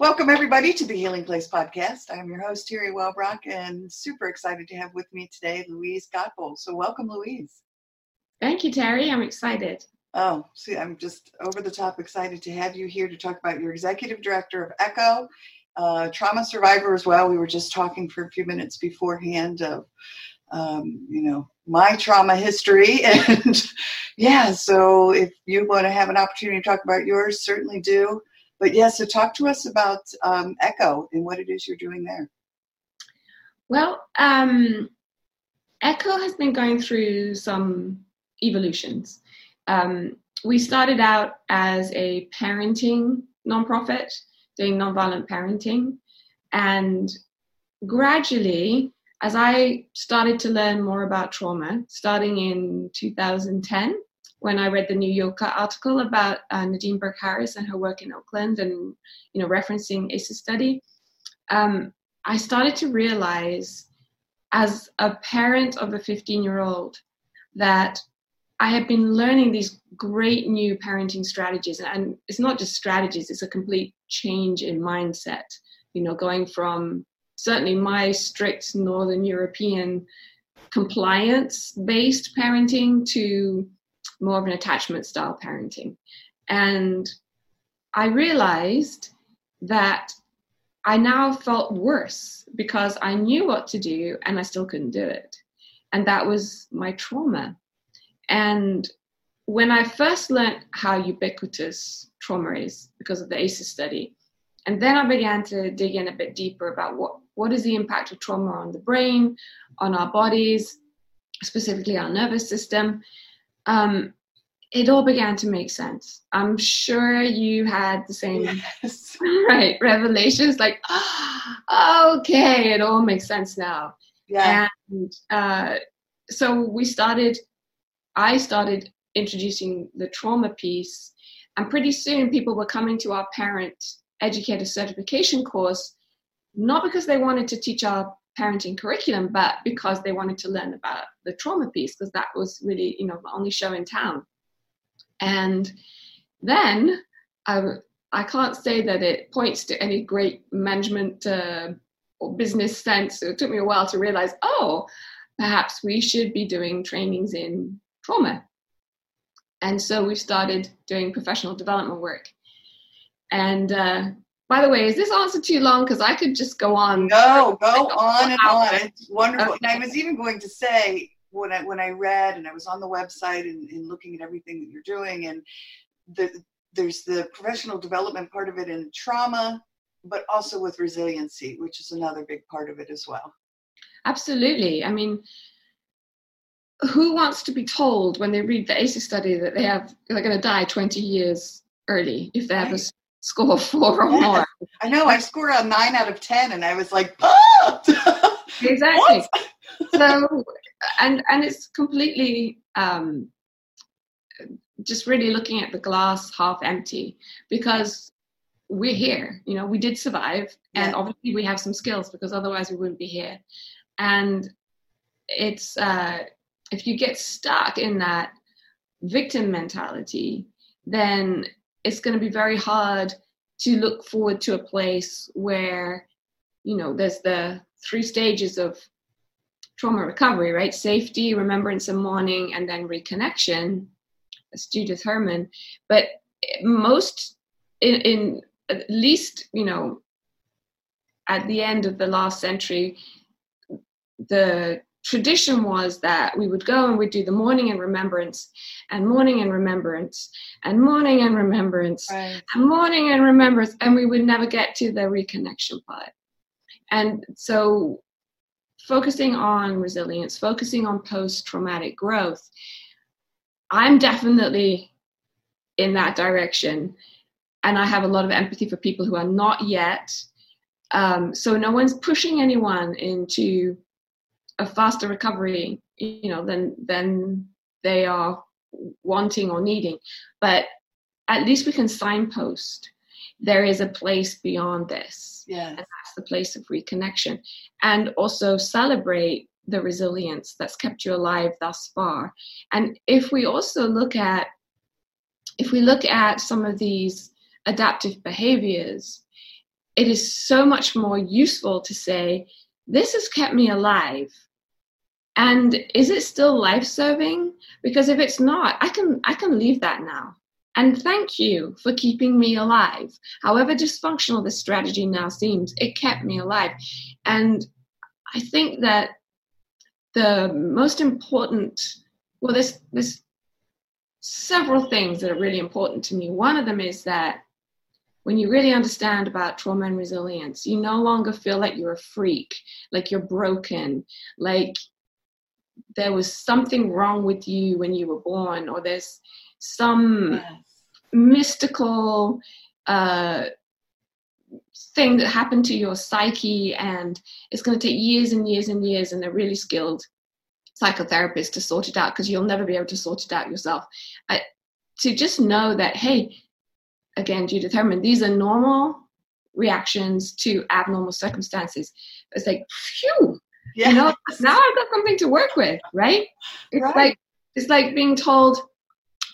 Welcome, everybody, to the Healing Place podcast. I'm your host, Terry Welbrock, and super excited to have with me today Louise Godbold. So, welcome, Louise. Thank you, Terry. I'm excited. Oh, see, I'm just over the top excited to have you here to talk about your executive director of ECHO, uh, trauma survivor as well. We were just talking for a few minutes beforehand of, um, you know, my trauma history. And yeah, so if you want to have an opportunity to talk about yours, certainly do. But yeah, so talk to us about um, Echo and what it is you're doing there. Well, um, Echo has been going through some evolutions. Um, we started out as a parenting nonprofit doing nonviolent parenting, and gradually, as I started to learn more about trauma, starting in 2010, when I read the New Yorker article about uh, Nadine Burke Harris and her work in Oakland and you know referencing ACEs study, um, I started to realize as a parent of a 15 year old that I had been learning these great new parenting strategies, and it's not just strategies; it's a complete change in mindset. You know, going from certainly my strict Northern European compliance-based parenting to more of an attachment style parenting. And I realized that I now felt worse because I knew what to do and I still couldn't do it. And that was my trauma. And when I first learned how ubiquitous trauma is because of the ACEs study, and then I began to dig in a bit deeper about what, what is the impact of trauma on the brain, on our bodies, specifically our nervous system, um, it all began to make sense. I'm sure you had the same yes. right revelations, like, oh, okay, it all makes sense now. Yeah. And uh, so we started. I started introducing the trauma piece, and pretty soon people were coming to our parent educator certification course, not because they wanted to teach our parenting curriculum, but because they wanted to learn about the trauma piece, because that was really, you know, the only show in town. And then I, I can't say that it points to any great management uh, or business sense. It took me a while to realize, oh, perhaps we should be doing trainings in trauma. And so we started doing professional development work. And uh, by the way, is this answer too long? Because I could just go on. No, go on and on. It's wonderful. Okay. And I was even going to say, when I when I read and I was on the website and, and looking at everything that you're doing and the, there's the professional development part of it in trauma, but also with resiliency, which is another big part of it as well. Absolutely. I mean, who wants to be told when they read the ACEs study that they have they're going to die 20 years early if they have a score four or more? I know. I scored a nine out of ten, and I was like, ah! exactly. so and and it's completely um, just really looking at the glass half empty because we're here you know we did survive and obviously we have some skills because otherwise we wouldn't be here and it's uh, if you get stuck in that victim mentality then it's going to be very hard to look forward to a place where you know there's the three stages of trauma recovery, right? Safety, remembrance and mourning, and then reconnection. That's Judith Herman. But most, in, in at least, you know, at the end of the last century, the tradition was that we would go and we'd do the mourning and remembrance and mourning and remembrance and mourning and remembrance right. and mourning and remembrance and we would never get to the reconnection part and so focusing on resilience, focusing on post traumatic growth, I'm definitely in that direction. And I have a lot of empathy for people who are not yet. Um, so no one's pushing anyone into a faster recovery, you know, than than they are wanting or needing. But at least we can signpost there is a place beyond this. Yeah. And that's the place of reconnection. And also celebrate the resilience that's kept you alive thus far. And if we also look at if we look at some of these adaptive behaviors, it is so much more useful to say, this has kept me alive. And is it still life serving? Because if it's not, I can I can leave that now. And thank you for keeping me alive. However dysfunctional this strategy now seems, it kept me alive. And I think that the most important, well, there's, there's several things that are really important to me. One of them is that when you really understand about trauma and resilience, you no longer feel like you're a freak, like you're broken, like there was something wrong with you when you were born, or there's some yes. mystical uh, thing that happened to your psyche, and it's going to take years and years and years, and a really skilled psychotherapist to sort it out because you'll never be able to sort it out yourself. I, to just know that, hey, again, Judith Herman, these are normal reactions to abnormal circumstances. It's like, phew, yes. you know, now I've got something to work with, right? It's right. like it's like being told,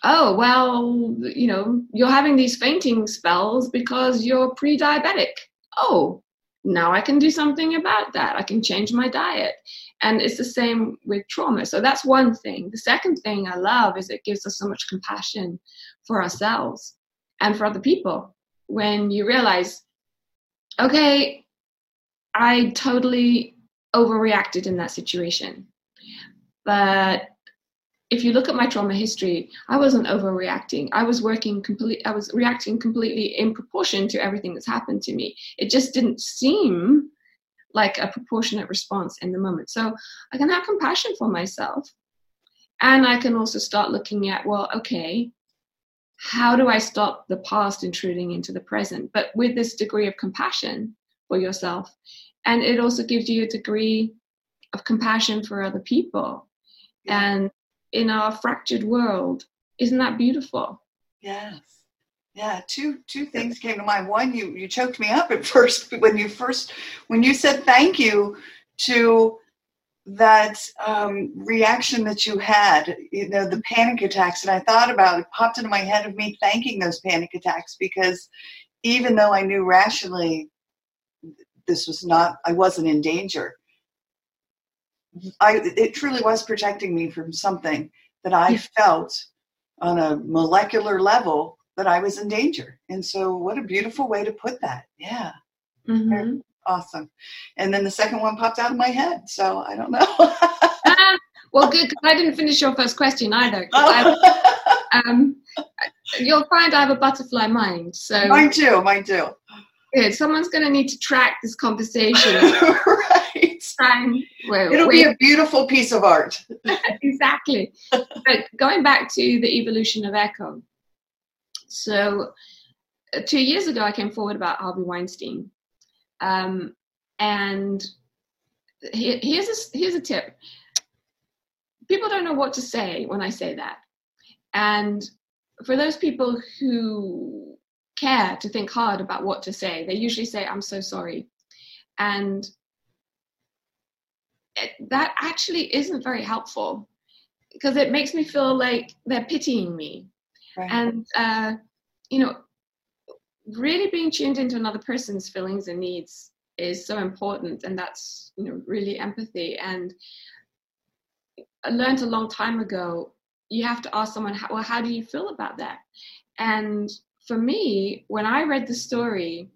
oh, well, you know, you're having these fainting spells because you're pre-diabetic. Oh, now I can do something about that. I can change my diet. And it's the same with trauma. So that's one thing. The second thing I love is it gives us so much compassion for ourselves and for other people when you realize, okay, I totally overreacted in that situation. But if you look at my trauma history, I wasn't overreacting. I was working complete I was reacting completely in proportion to everything that's happened to me. It just didn't seem like a proportionate response in the moment. So I can have compassion for myself. And I can also start looking at, well, okay, how do I stop the past intruding into the present? But with this degree of compassion for yourself. And it also gives you a degree of compassion for other people. And in our fractured world, isn't that beautiful? Yes. Yeah, two two things came to mind. One, you you choked me up at first when you first when you said thank you to that um, reaction that you had, you know, the panic attacks, and I thought about it, popped into my head of me thanking those panic attacks because even though I knew rationally this was not, I wasn't in danger, I it truly was protecting me from something that I felt on a molecular level that I was in danger. And so, what a beautiful way to put that. Yeah. Mm-hmm awesome. And then the second one popped out of my head, so I don't know. ah, well, good because I didn't finish your first question either. Oh. um, you'll find I have a butterfly mind. So mine too. Mine too. Good. Someone's going to need to track this conversation. right. Time. Well, It'll be a beautiful piece of art. exactly. but going back to the evolution of echo. So, uh, two years ago, I came forward about Harvey Weinstein um, and here's a, here's a tip. People don't know what to say when I say that. And for those people who care to think hard about what to say, they usually say, I'm so sorry. And it, that actually isn't very helpful because it makes me feel like they're pitying me. Right. And, uh, you know, really being tuned into another person's feelings and needs is so important and that's you know really empathy and i learned a long time ago you have to ask someone well how do you feel about that and for me when i read the story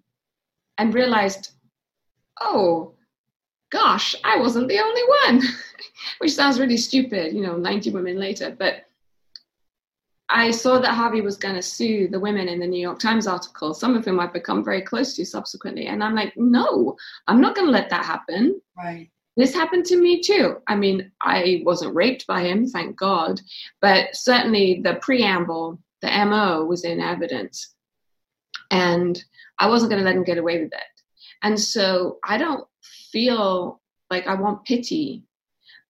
and realized oh gosh i wasn't the only one which sounds really stupid you know 90 women later but I saw that Harvey was going to sue the women in the New York Times article, some of whom I've become very close to subsequently. And I'm like, no, I'm not going to let that happen. Right. This happened to me too. I mean, I wasn't raped by him, thank God, but certainly the preamble, the MO was in evidence. And I wasn't going to let him get away with it. And so I don't feel like I want pity.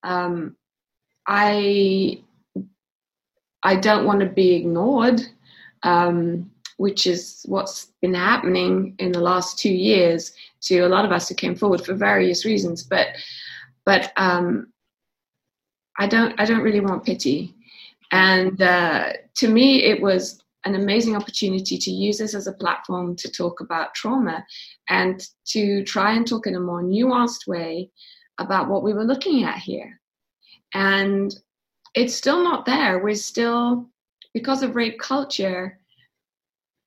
Um, I I don't want to be ignored, um, which is what's been happening in the last two years to a lot of us who came forward for various reasons. But but um, I don't I don't really want pity, and uh, to me it was an amazing opportunity to use this as a platform to talk about trauma and to try and talk in a more nuanced way about what we were looking at here. And it's still not there. We're still, because of rape culture,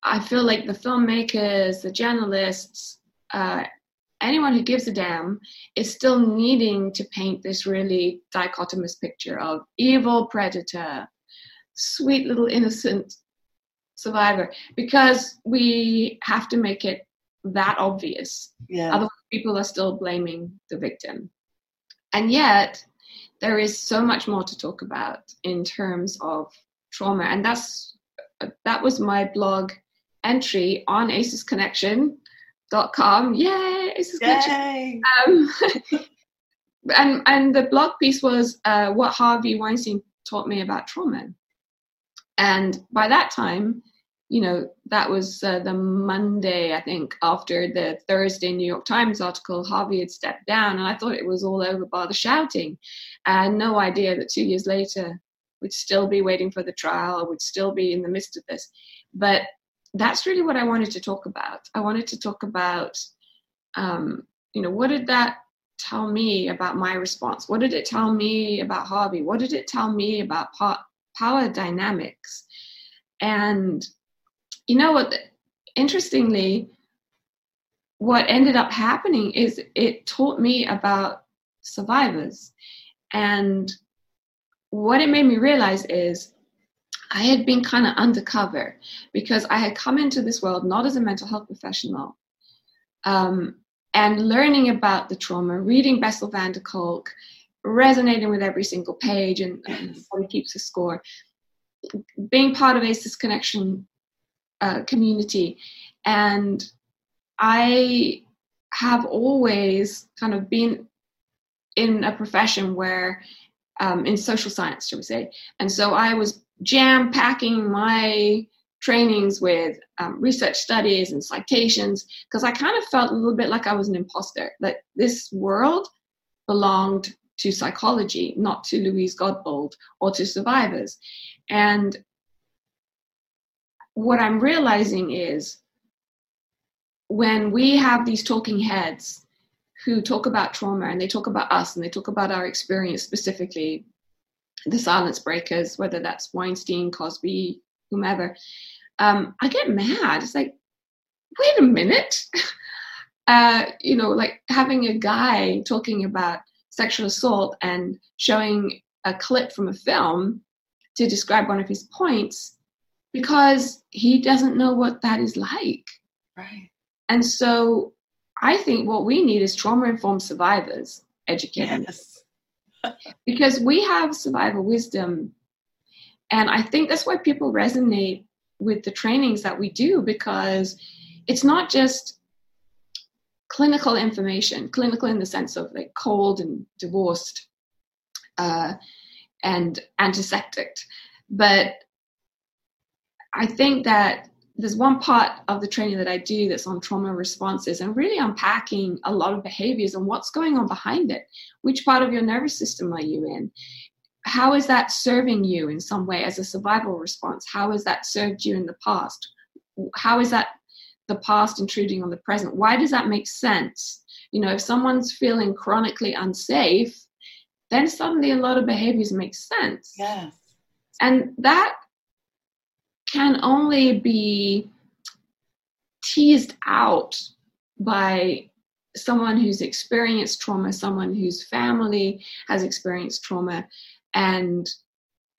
I feel like the filmmakers, the journalists, uh, anyone who gives a damn is still needing to paint this really dichotomous picture of evil predator, sweet little innocent survivor, because we have to make it that obvious. Yeah. Otherwise, people are still blaming the victim. And yet, there is so much more to talk about in terms of trauma. And that's that was my blog entry on acesconnection.com. Yay, Aces Yay. Um, and and the blog piece was uh, what Harvey Weinstein taught me about trauma. And by that time, you know, that was uh, the Monday, I think, after the Thursday New York Times article, Harvey had stepped down, and I thought it was all over by the shouting. I had no idea that two years later we'd still be waiting for the trial, would still be in the midst of this. But that's really what I wanted to talk about. I wanted to talk about, um, you know, what did that tell me about my response? What did it tell me about Harvey? What did it tell me about power dynamics? And you know what? Interestingly, what ended up happening is it taught me about survivors. And what it made me realize is I had been kind of undercover because I had come into this world not as a mental health professional. Um, and learning about the trauma, reading Bessel van der Kolk, resonating with every single page, and, and keeps a score. Being part of ACEs Connection uh, community. And I have always kind of been in a profession where, um, in social science, should we say. And so I was jam packing my trainings with um, research studies and citations because I kind of felt a little bit like I was an imposter, that this world belonged to psychology, not to Louise Godbold or to survivors. And what I'm realizing is when we have these talking heads who talk about trauma and they talk about us and they talk about our experience specifically, the silence breakers, whether that's Weinstein, Cosby, whomever, um, I get mad. It's like, wait a minute. uh, you know, like having a guy talking about sexual assault and showing a clip from a film to describe one of his points because he doesn't know what that is like. Right. And so I think what we need is trauma informed survivors educating yes. Because we have survival wisdom. And I think that's why people resonate with the trainings that we do because it's not just clinical information, clinical in the sense of like cold and divorced uh, and antiseptic, but I think that there's one part of the training that I do that's on trauma responses and really unpacking a lot of behaviors and what's going on behind it. Which part of your nervous system are you in? How is that serving you in some way as a survival response? How has that served you in the past? How is that the past intruding on the present? Why does that make sense? You know, if someone's feeling chronically unsafe, then suddenly a lot of behaviors make sense. Yes. And that can only be teased out by someone who's experienced trauma, someone whose family has experienced trauma. And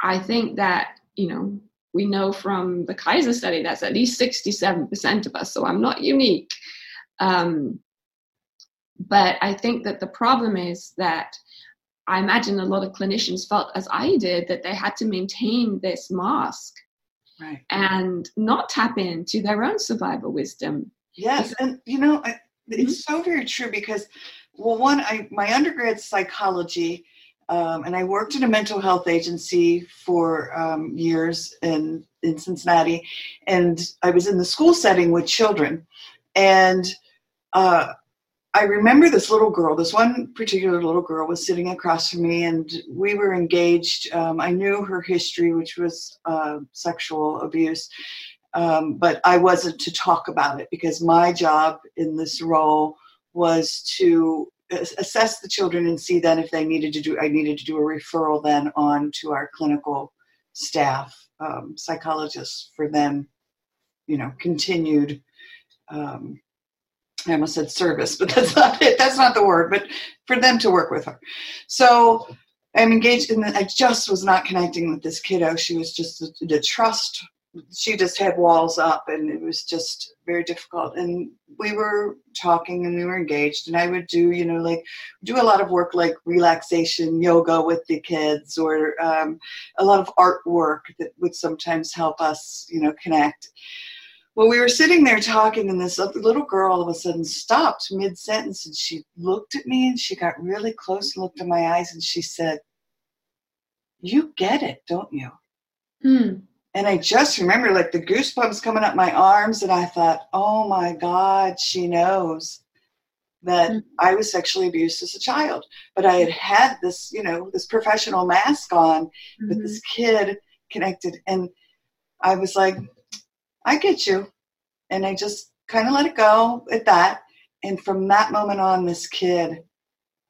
I think that, you know, we know from the Kaiser study that's at least 67% of us, so I'm not unique. Um, but I think that the problem is that I imagine a lot of clinicians felt, as I did, that they had to maintain this mask right. and not tap into their own survival wisdom. Yes, and you know, I, it's mm-hmm. so very true because, well, one, I my undergrad psychology, um, and I worked in a mental health agency for um, years in in Cincinnati, and I was in the school setting with children, and uh, I remember this little girl, this one particular little girl was sitting across from me, and we were engaged. Um, I knew her history, which was uh, sexual abuse, um, but I wasn't to talk about it because my job in this role was to assess the children and see then if they needed to do i needed to do a referral then on to our clinical staff um, psychologists for them, you know continued um, i almost said service but that's not it. That's not the word but for them to work with her. So i'm engaged the, i just was not connecting with this kiddo. She was just the, the trust. She just had walls up and it was just very difficult. And we were talking and we were engaged and i would do you know like do a lot of work like relaxation yoga with the kids or um, a lot of artwork that would sometimes help us you know connect well we were sitting there talking and this little girl all of a sudden stopped mid-sentence and she looked at me and she got really close and looked in my eyes and she said you get it don't you hmm and I just remember like the goosebumps coming up my arms, and I thought, oh my God, she knows that mm-hmm. I was sexually abused as a child. But I had had this, you know, this professional mask on, mm-hmm. but this kid connected. And I was like, I get you. And I just kind of let it go at that. And from that moment on, this kid,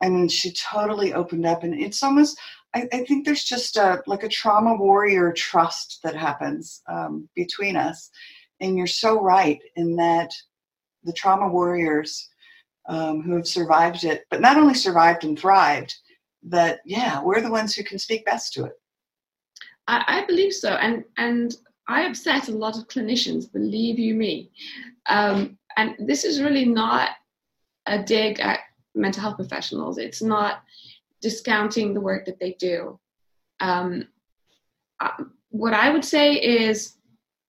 I mean, she totally opened up. And it's almost, I, I, think there's just a like a trauma warrior trust that happens um, between us, and you're so right in that the trauma warriors um, who have survived it, but not only survived and thrived, that yeah, we're the ones who can speak best to it. I, I believe so, and and I upset a lot of clinicians. Believe you me, um, and this is really not a dig at mental health professionals. It's not discounting the work that they do. Um, uh, what I would say is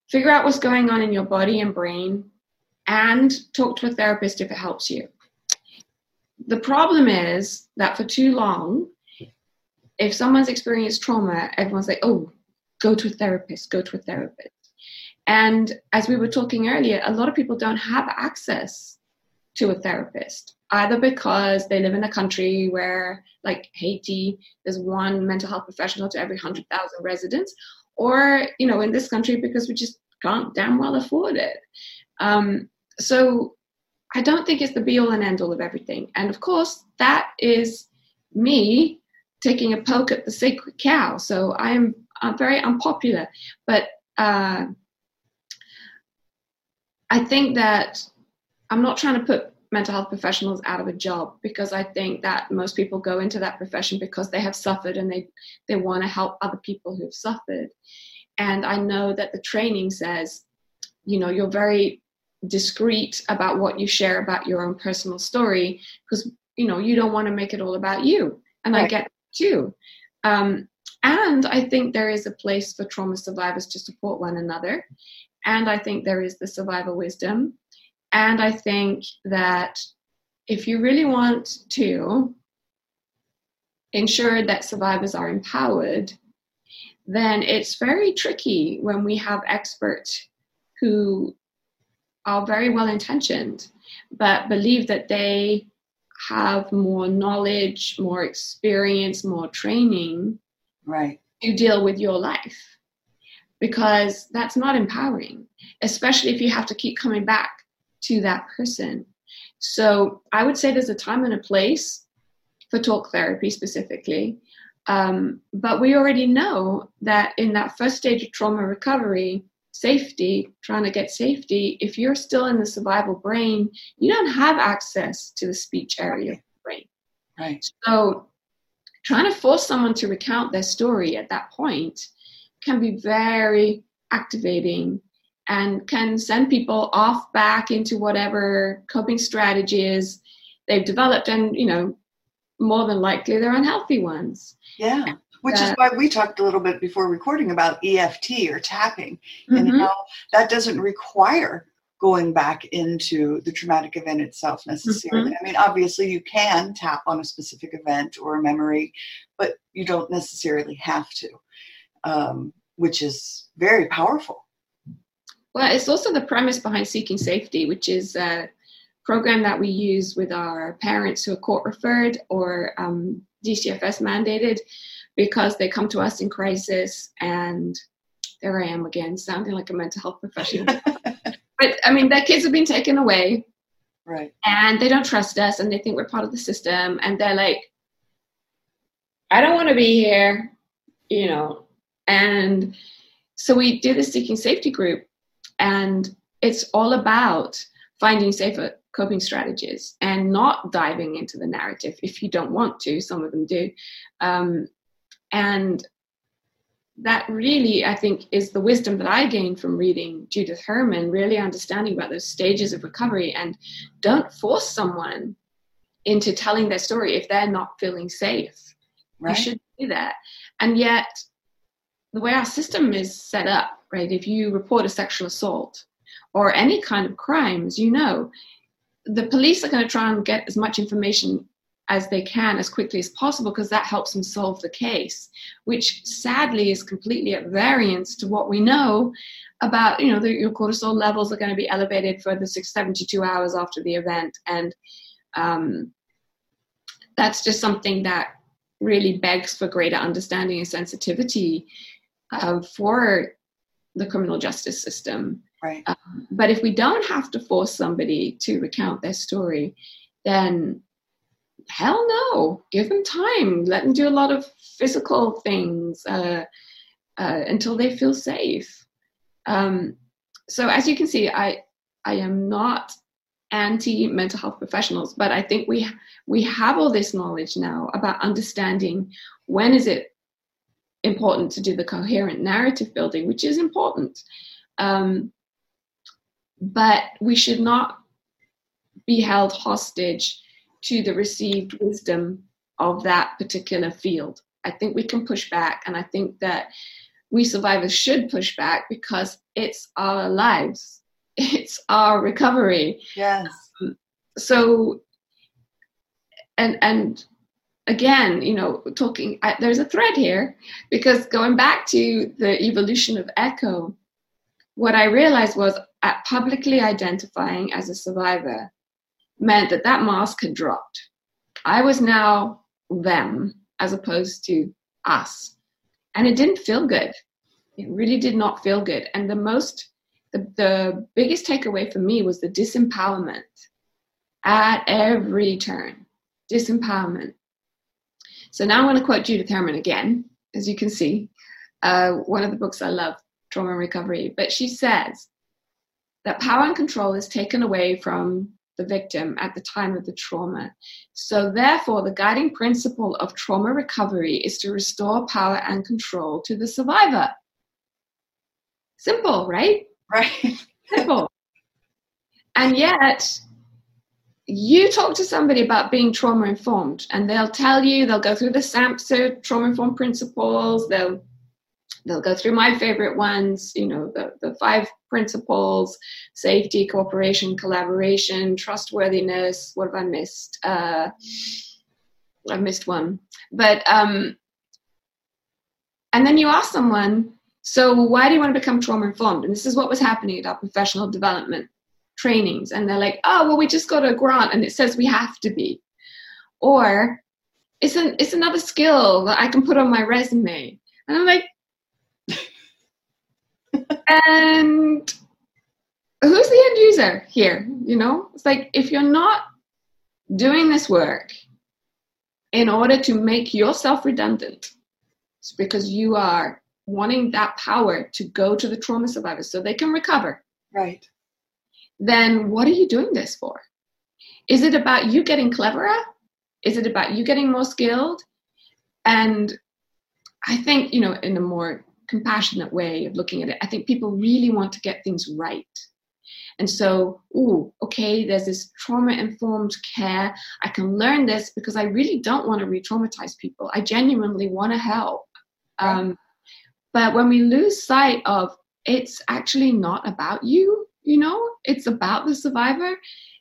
figure out what's going on in your body and brain and talk to a therapist if it helps you. The problem is that for too long, if someone's experienced trauma, everyone's like, oh, go to a therapist, go to a therapist. And as we were talking earlier, a lot of people don't have access to a therapist either because they live in a country where, like Haiti, there's one mental health professional to every 100,000 residents, or, you know, in this country because we just can't damn well afford it. Um, so I don't think it's the be all and end all of everything. And of course, that is me taking a poke at the sacred cow. So I'm, I'm very unpopular. But uh, I think that I'm not trying to put mental health professionals out of a job because I think that most people go into that profession because they have suffered and they, they want to help other people who've suffered. And I know that the training says, you know, you're very discreet about what you share about your own personal story because, you know, you don't want to make it all about you. And right. I get too. Um, and I think there is a place for trauma survivors to support one another. And I think there is the survivor wisdom and I think that if you really want to ensure that survivors are empowered, then it's very tricky when we have experts who are very well intentioned but believe that they have more knowledge, more experience, more training right. to deal with your life. Because that's not empowering, especially if you have to keep coming back to that person. So I would say there's a time and a place for talk therapy specifically. Um, but we already know that in that first stage of trauma recovery, safety, trying to get safety, if you're still in the survival brain, you don't have access to the speech area of the brain. Right. So trying to force someone to recount their story at that point can be very activating and can send people off back into whatever coping strategies they've developed and you know more than likely they're unhealthy ones. Yeah which is why we talked a little bit before recording about EFT or tapping mm-hmm. and how that doesn't require going back into the traumatic event itself necessarily. Mm-hmm. I mean, obviously you can tap on a specific event or a memory, but you don't necessarily have to, um, which is very powerful. Well, it's also the premise behind seeking safety, which is a program that we use with our parents who are court referred or um, DCFS mandated because they come to us in crisis and there I am again, sounding like a mental health professional. but I mean, their kids have been taken away. Right. And they don't trust us and they think we're part of the system. And they're like, I don't want to be here, you know. And so we do the Seeking Safety group, and it's all about finding safer coping strategies and not diving into the narrative if you don't want to. Some of them do. Um, and that really, I think, is the wisdom that I gained from reading Judith Herman, really understanding about those stages of recovery. And don't force someone into telling their story if they're not feeling safe. Right. You should do that. And yet, the way our system is set up, right, if you report a sexual assault or any kind of crime, as you know, the police are going to try and get as much information as they can as quickly as possible because that helps them solve the case which sadly is completely at variance to what we know about you know the, your cortisol levels are going to be elevated for the six, 72 hours after the event. And um, that's just something that really begs for greater understanding and sensitivity uh, for the criminal justice system. Right. Um, but if we don't have to force somebody to recount their story then hell no. Give them time. Let them do a lot of physical things uh, uh, until they feel safe. Um, so as you can see i i am not anti mental health professionals but i think we we have all this knowledge now about understanding when is it important to do the coherent narrative building which is important. Um, but we should not be held hostage to the received wisdom of that particular field. I think we can push back, and I think that we survivors should push back because it's our lives, it's our recovery. Yes. Um, so, and and again, you know, talking, I, there's a thread here because going back to the evolution of echo, what I realized was at publicly identifying as a survivor, meant that that mask had dropped. I was now them as opposed to us. And it didn't feel good. It really did not feel good. And the most, the, the biggest takeaway for me was the disempowerment at every turn. Disempowerment. So now I'm going to quote Judith Herman again, as you can see, uh, one of the books I love, Trauma and Recovery. But she says that power and control is taken away from the victim at the time of the trauma. So, therefore, the guiding principle of trauma recovery is to restore power and control to the survivor. Simple, right? Right. Simple. and yet, you talk to somebody about being trauma informed, and they'll tell you, they'll go through the SAMHSA trauma informed principles, they'll they'll go through my favorite ones, you know, the, the five principles, safety, cooperation, collaboration, trustworthiness. What have I missed? Uh, I've missed one. But, um, and then you ask someone, so why do you want to become trauma informed? And this is what was happening at our professional development trainings. And they're like, oh, well, we just got a grant and it says we have to be. Or, it's, an, it's another skill that I can put on my resume. And I'm like, and who's the end user here? You know, it's like if you're not doing this work in order to make yourself redundant, it's because you are wanting that power to go to the trauma survivors so they can recover. Right. Then what are you doing this for? Is it about you getting cleverer? Is it about you getting more skilled? And I think, you know, in a more compassionate way of looking at it. I think people really want to get things right. And so, oh, okay, there's this trauma informed care. I can learn this because I really don't want to re traumatize people. I genuinely want to help. Um, but when we lose sight of it's actually not about you, you know, it's about the survivor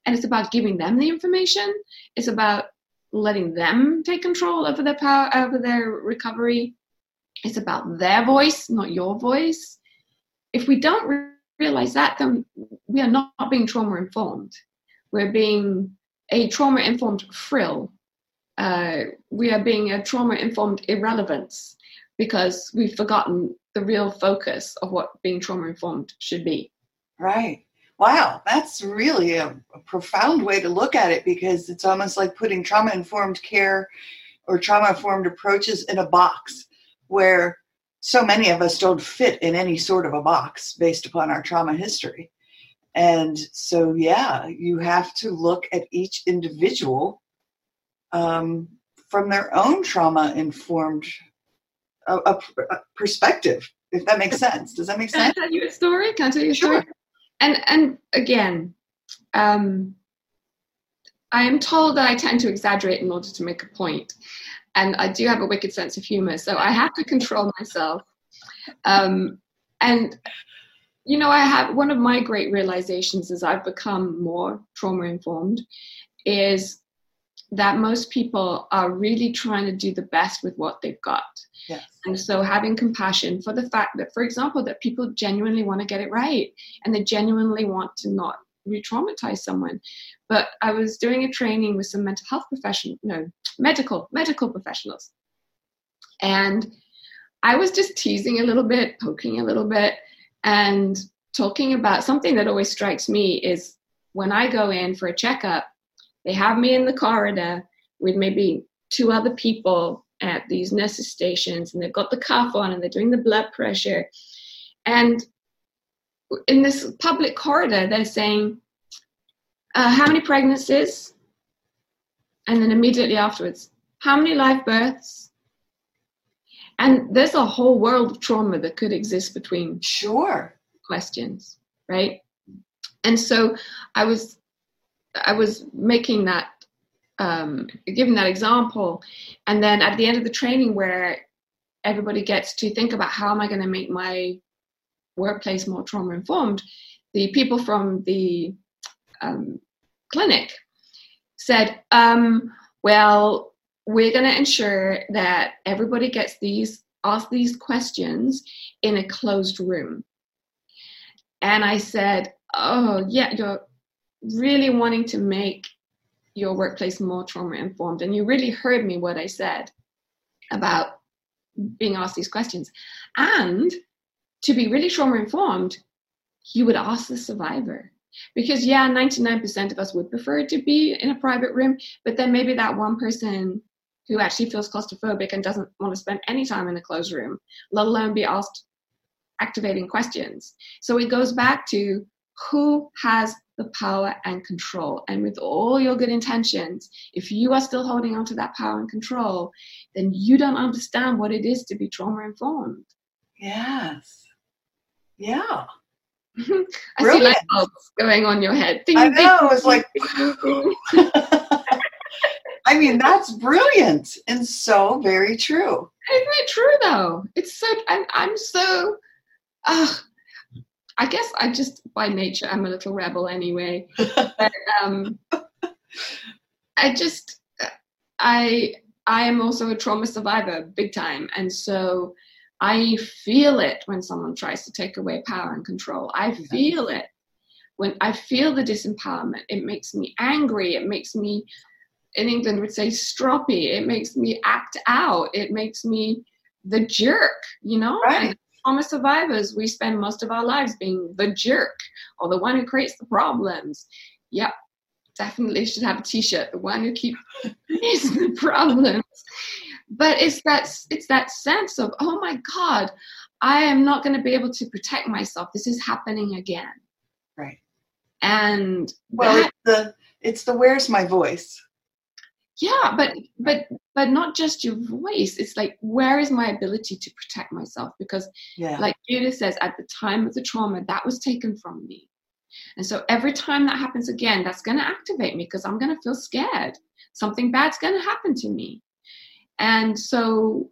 and it's about giving them the information. It's about letting them take control over their power, over their recovery. It's about their voice, not your voice. If we don't re- realize that, then we are not being trauma informed. we're being a trauma informed frill. Uh, we are being a trauma informed irrelevance because we've forgotten the real focus of what being trauma informed should be. Right. Wow, that's really a, a, profound way to look at it because it's almost like putting trauma informed care or trauma informed approaches in a box where so many of us don't fit in any sort of a box based upon our trauma history. And so, yeah, you have to look at each individual um, from their own trauma informed a, a, a, perspective, if that makes sense. Does that make sense? Can I tell you a story? Can I tell you a sure. story? And and again, um, I am told that I tend to exaggerate in order to make a point, and I do have a wicked sense of humor, so I have to control myself. Um, and you know, I have one of my great realizations as I've become more trauma informed is that most people are really trying to do the best with what they've got. Yes. And so having compassion for the fact that, for example, that people genuinely want to get it right and they genuinely want to not re-traumatize someone. But I was doing a training with some mental health professional, no, medical, medical professionals. And I was just teasing a little bit, poking a little bit, and talking about something that always strikes me is when I go in for a checkup, they have me in the corridor with maybe two other people at these nurses stations, and they've got the cuff on and they're doing the blood pressure. And in this public corridor, they're saying, uh, How many pregnancies? And then immediately afterwards, How many live births? And there's a whole world of trauma that could exist between sure questions, right? And so I was I was making that um, giving that example, and then at the end of the training where everybody gets to think about how am I going to make my workplace more trauma informed, the people from the um, clinic said, um, well, we're going to ensure that everybody gets these ask these questions in a closed room. And I said, oh yeah, you're really wanting to make your workplace more trauma informed. And you really heard me what I said about being asked these questions. And to be really trauma informed, you would ask the survivor. Because, yeah, 99% of us would prefer to be in a private room, but then maybe that one person who actually feels claustrophobic and doesn't want to spend any time in a closed room, let alone be asked activating questions. So it goes back to who has the power and control. And with all your good intentions, if you are still holding on to that power and control, then you don't understand what it is to be trauma informed. Yes. Yeah. I Brilliant. see light bulbs going on your head. Ding, I know. Ding, it's like, I mean, that's brilliant and so very true. Isn't it true though? It's so, I'm, I'm so, uh, I guess I just by nature I'm a little rebel anyway. but, um, I just I I am also a trauma survivor, big time, and so I feel it when someone tries to take away power and control. I feel it when I feel the disempowerment. It makes me angry. It makes me, in England, would say stroppy. It makes me act out. It makes me the jerk, you know. Right. And trauma survivors, we spend most of our lives being the jerk or the one who creates the problems. Yep, definitely should have a t-shirt, the one who keeps the problems. But it's that it's that sense of, oh my God, I am not going to be able to protect myself. This is happening again. Right. And well, that, it's the it's the where's my voice yeah but but but not just your voice it's like where is my ability to protect myself because yeah. like judith says at the time of the trauma that was taken from me and so every time that happens again that's going to activate me because i'm going to feel scared something bad's going to happen to me and so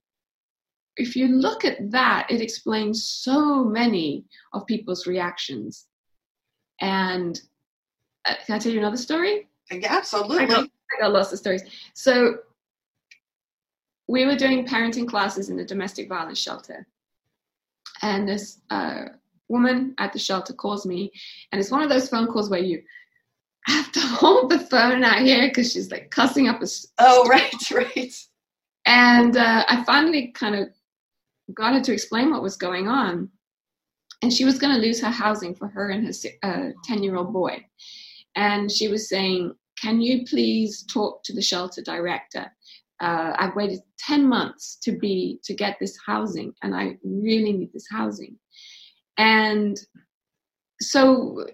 if you look at that it explains so many of people's reactions and uh, can i tell you another story yeah, absolutely I got lots of stories. So we were doing parenting classes in the domestic violence shelter. And this uh, woman at the shelter calls me, and it's one of those phone calls where you have to hold the phone out here because she's like cussing up a. Oh, right, right. And uh, I finally kind of got her to explain what was going on. And she was going to lose her housing for her and her 10 uh, year old boy. And she was saying, Can you please talk to the shelter director? Uh, I've waited 10 months to be to get this housing and I really need this housing. And so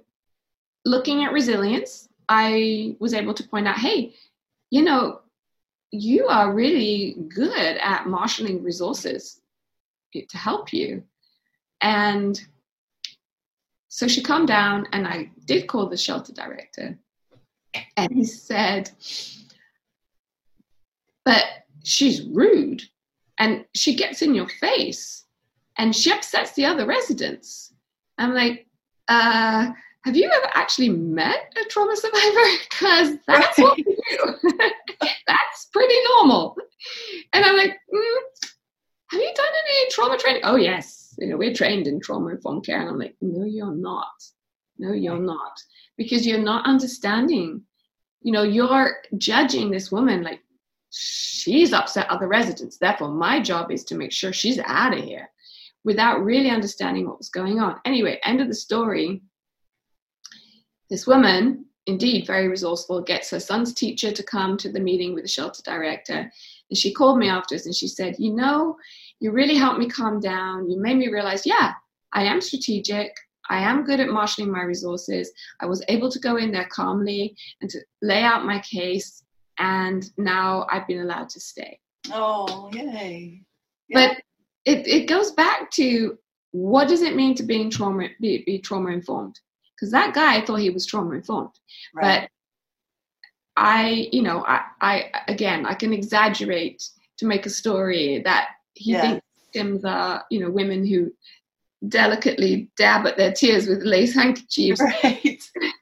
looking at resilience, I was able to point out, hey, you know, you are really good at marshaling resources to help you. And so she calmed down, and I did call the shelter director. And he said, But she's rude, and she gets in your face, and she upsets the other residents. I'm like, uh, have you ever actually met a trauma survivor? Because that's what we do. that's pretty normal. And I'm like, mm, have you done any trauma training? Oh, yes. You know, we're trained in trauma informed care. And I'm like, no, you're not. No, you're not. Because you're not understanding. You know, you're judging this woman like she's upset other residents. Therefore, my job is to make sure she's out of here without really understanding what was going on. Anyway, end of the story this woman, indeed very resourceful, gets her son's teacher to come to the meeting with the shelter director. And she called me afterwards and she said, You know, you really helped me calm down. You made me realize, yeah, I am strategic. I am good at marshaling my resources. I was able to go in there calmly and to lay out my case. And now I've been allowed to stay. Oh, yay. Yeah. But it, it goes back to what does it mean to being trauma be, be trauma informed? Because that guy thought he was trauma informed. Right. But I, you know, I, I again, I can exaggerate to make a story that he yeah. thinks victims are, you know, women who delicately dab at their tears with lace handkerchiefs. Right.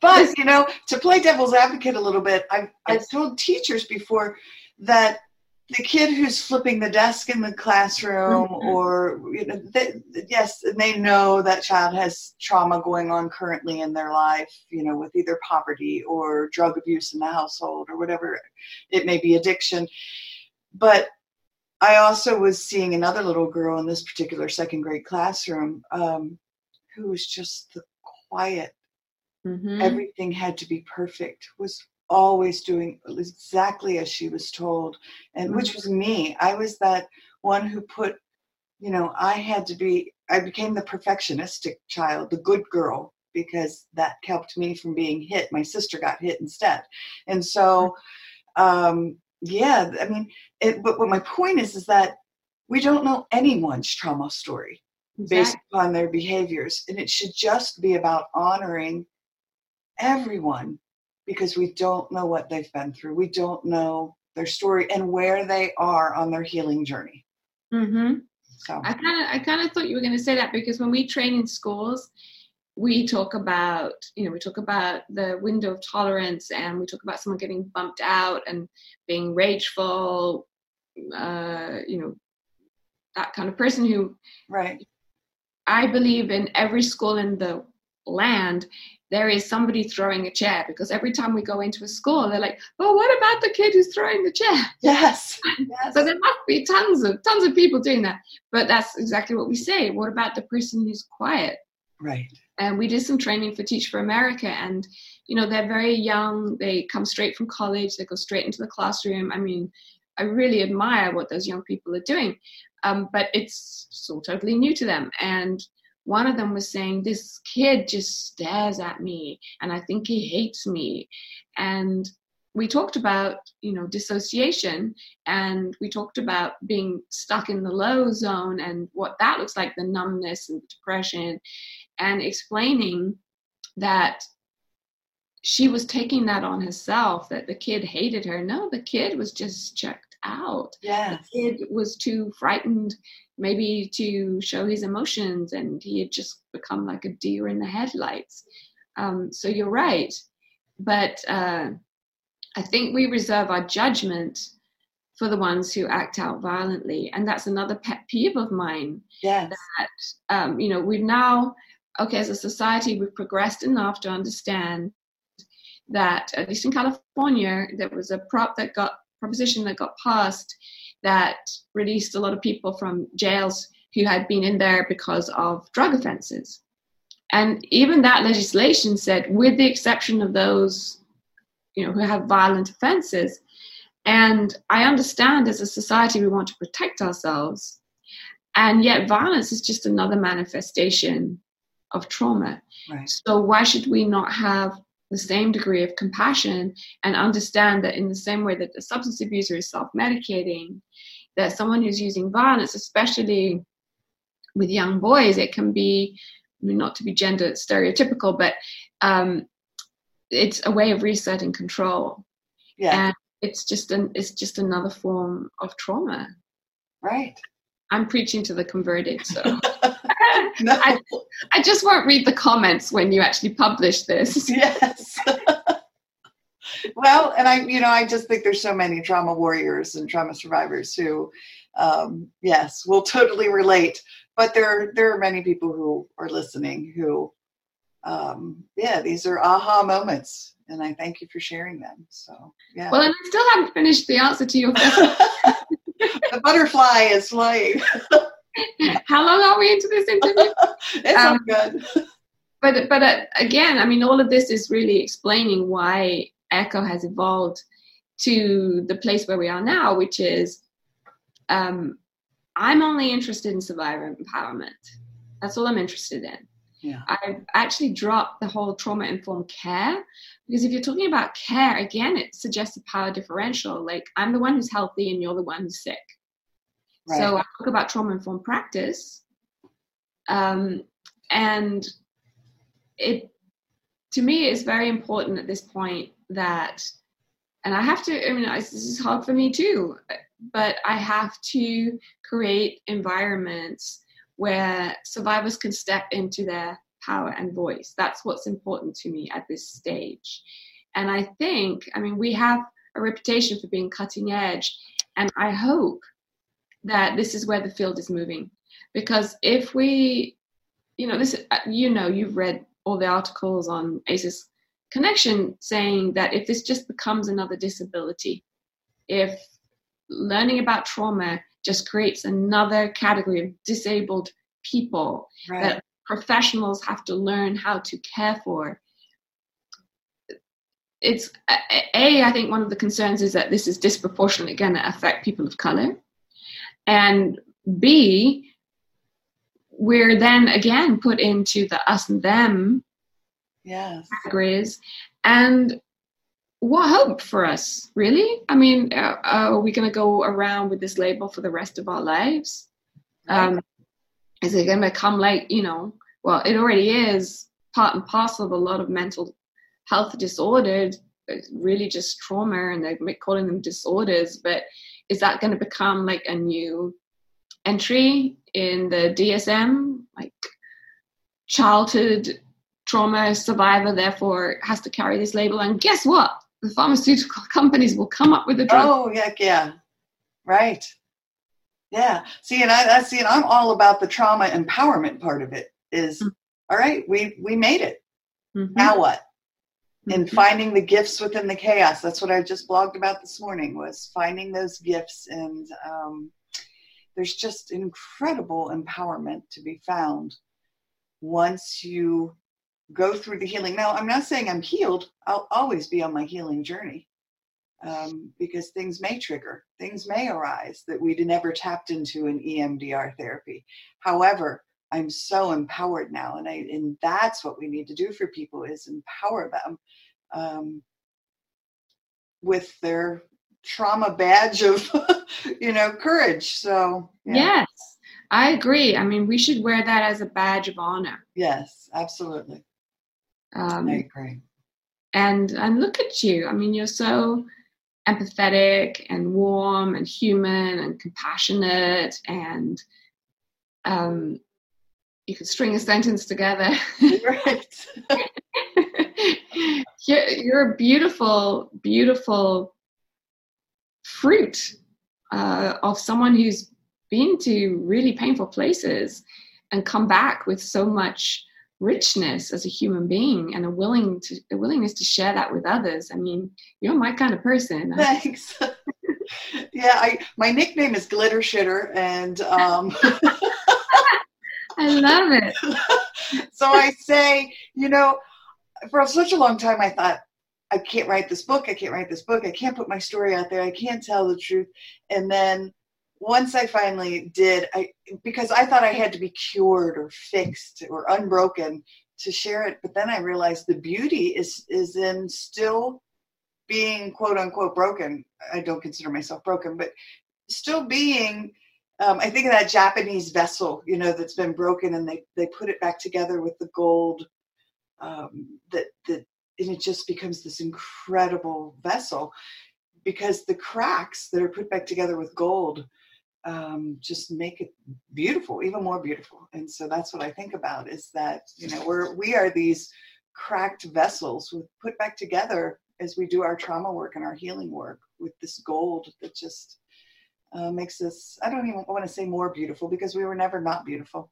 But you know, to play devil's advocate a little bit, I've I've told teachers before that the kid who's flipping the desk in the classroom mm-hmm. or you know they, yes they know that child has trauma going on currently in their life you know with either poverty or drug abuse in the household or whatever it may be addiction but i also was seeing another little girl in this particular second grade classroom um, who was just the quiet mm-hmm. everything had to be perfect was always doing exactly as she was told and which was me. I was that one who put you know i had to be i became the perfectionistic child the good girl because that kept me from being hit. My sister got hit instead. And so um yeah i mean it, but what my point is is that we don't know anyone's trauma story exactly. based upon their behaviors and it should just be about honoring everyone because we don't know what they've been through. We don't know their story and where they are on their healing journey. Mm-hmm. So I kind of I kind of thought you were going to say that because when we train in schools, we talk about you know we talk about the window of tolerance and we talk about someone getting bumped out and being rageful, uh, you know that kind of person who right. I believe in every school in the land there is somebody throwing a chair because every time we go into a school they're like oh what about the kid who's throwing the chair? Yes, yes. so there must be tons of tons of people doing that. But that's exactly what we say. What about the person who's quiet? Right. And we did some training for teach for america and you know they're very young. They come straight from college. They go straight into the classroom. I mean i really admire what those young people are doing. Um, but it's still totally new to them. And one of them was saying this kid just stares at me and i think he hates me. And we talked about you know dissociation and we talked about being stuck in the low zone and what that looks like the numbness and depression and explaining that she was taking that on herself that the kid hated her. No the kid was just checked out. Yeah the kid was too frightened maybe to show his emotions and he had just become like a deer in the headlights. Um, so you're right. But uh, i think we reserve our judgment for the ones who act out violently and that's another pet peeve of mine. Yes. that um, you know we've now okay as a society we've progressed enough to understand that at least in California, there was a prop that got proposition that got passed that released a lot of people from jails who had been in there because of drug offenses. And even that legislation said, with the exception of those, you know, who have violent offenses. And I understand as a society we want to protect ourselves, and yet violence is just another manifestation of trauma. Right. So why should we not have the same degree of compassion and understand that in the same way that the substance abuser is self-medicating, that someone who's using violence, especially with young boys, it can be I mean, not to be gender stereotypical, but um, it's a way of resetting control. Yeah. And it's just an it's just another form of trauma. Right. I'm preaching to the converted, so No. I, I just won't read the comments when you actually publish this. yes. well, and I, you know, I just think there's so many trauma warriors and trauma survivors who, um, yes, will totally relate. But there, there are many people who are listening who, um, yeah, these are aha moments, and I thank you for sharing them. So, yeah. Well, and I still haven't finished the answer to your question. the butterfly is flying. How long are we into this interview? it's Um, good. but but uh, again, I mean, all of this is really explaining why Echo has evolved to the place where we are now, which is um, I'm only interested in survivor empowerment. That's all I'm interested in. Yeah. I've actually dropped the whole trauma informed care because if you're talking about care, again, it suggests a power differential. Like I'm the one who's healthy and you're the one who's sick. Right. So I talk about trauma informed practice. Um, and it, to me, is very important at this point that, and I have to, I mean, this is hard for me too, but I have to create environments where survivors can step into their power and voice. That's what's important to me at this stage. And I think, I mean, we have a reputation for being cutting edge, and I hope that this is where the field is moving. Because if we, you know, this, uh, you know, you've read all the articles on ACEs Connection saying that if this just becomes another disability, if learning about trauma just creates another category of disabled people right. that professionals have to learn how to care for. It's uh, a. I think one of the concerns is that this is disproportionately going to affect people of color, and B, we're then again put into the us and them yes. categories, and what hope for us, really? I mean, uh, are we going to go around with this label for the rest of our lives? Um, is it going to become like, you know, well, it already is part and parcel of a lot of mental health disorders, really just trauma, and they're calling them disorders, but is that going to become like a new entry in the DSM, like childhood trauma survivor, therefore has to carry this label? And guess what? the pharmaceutical companies will come up with a drug. Oh, heck yeah. Right. Yeah. See, and I, I see, and I'm all about the trauma empowerment part of it. Is Mhm. all right. We we made it. Mhm. Now what? And Mhm. finding the gifts within the chaos. That's what I just blogged about this morning. Was finding those gifts, and um, there's just incredible empowerment to be found once you go through the healing. Now, I'm not saying I'm healed. I'll always be on my healing journey um, because things may trigger, things may arise that we'd never tapped into in EMDR therapy. However, I'm so empowered now, and I and that's what we need to do for people is empower them um, with their trauma badge of you know courage. So yeah. Yes, I agree. I mean, we should wear that as a badge of honor. yes, absolutely, Um, I agree. and and look at you. I mean, you're so empathetic and warm and human and compassionate and um, you could string a sentence together. right. you're, you're a beautiful, beautiful fruit uh, of someone who's been to really painful places and come back with so much richness as a human being and a willing to a willingness to share that with others. I mean, you're my kind of person. Thanks. yeah, I my nickname is Glitter Shitter, and um, I love it. so I say, you know, for such a long time, I thought I can't write this book. I can't write this book. I can't put my story out there. I can't tell the truth. And then once I finally did, I because I thought I had to be cured or fixed or unbroken to share it, but then I realized the beauty is is in still being quote unquote broken. I don't consider myself broken, but still being. Um, I think of that Japanese vessel, you know, that's been broken, and they they put it back together with the gold. Um, that that and it just becomes this incredible vessel because the cracks that are put back together with gold um, just make it beautiful, even more beautiful. And so that's what I think about is that you know we're we are these cracked vessels with put back together as we do our trauma work and our healing work with this gold that just uh, makes us i don't even want to say more beautiful because we were never not beautiful.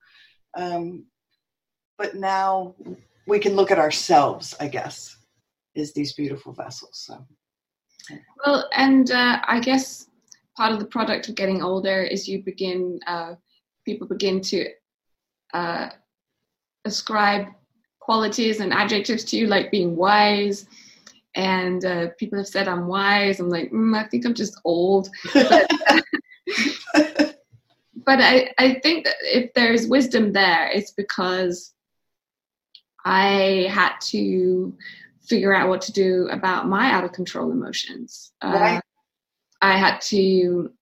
Um, but now we can look at ourselves i guess is these beautiful vessels so. Well and uh, i guess part of the product of getting older is you begin uh, people begin to uh, ascribe qualities and adjectives to you like being wise and uh, people have said I'm wise. I'm like, mm, I think I'm just old. But, but I, I think that if there's wisdom there, it's because I had to figure out what to do about my out of control emotions. Uh, right. Uh, I had to